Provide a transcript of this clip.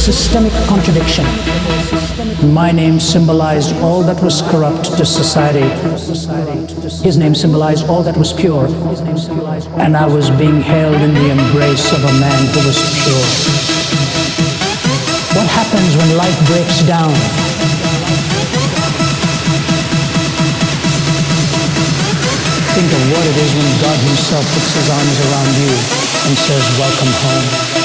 systemic contradiction. My name symbolized all that was corrupt to society. His name symbolized all that was pure. And I was being held in the embrace of a man who was pure. What happens when life breaks down? Think of what it is when God Himself puts His arms around you and says, Welcome home.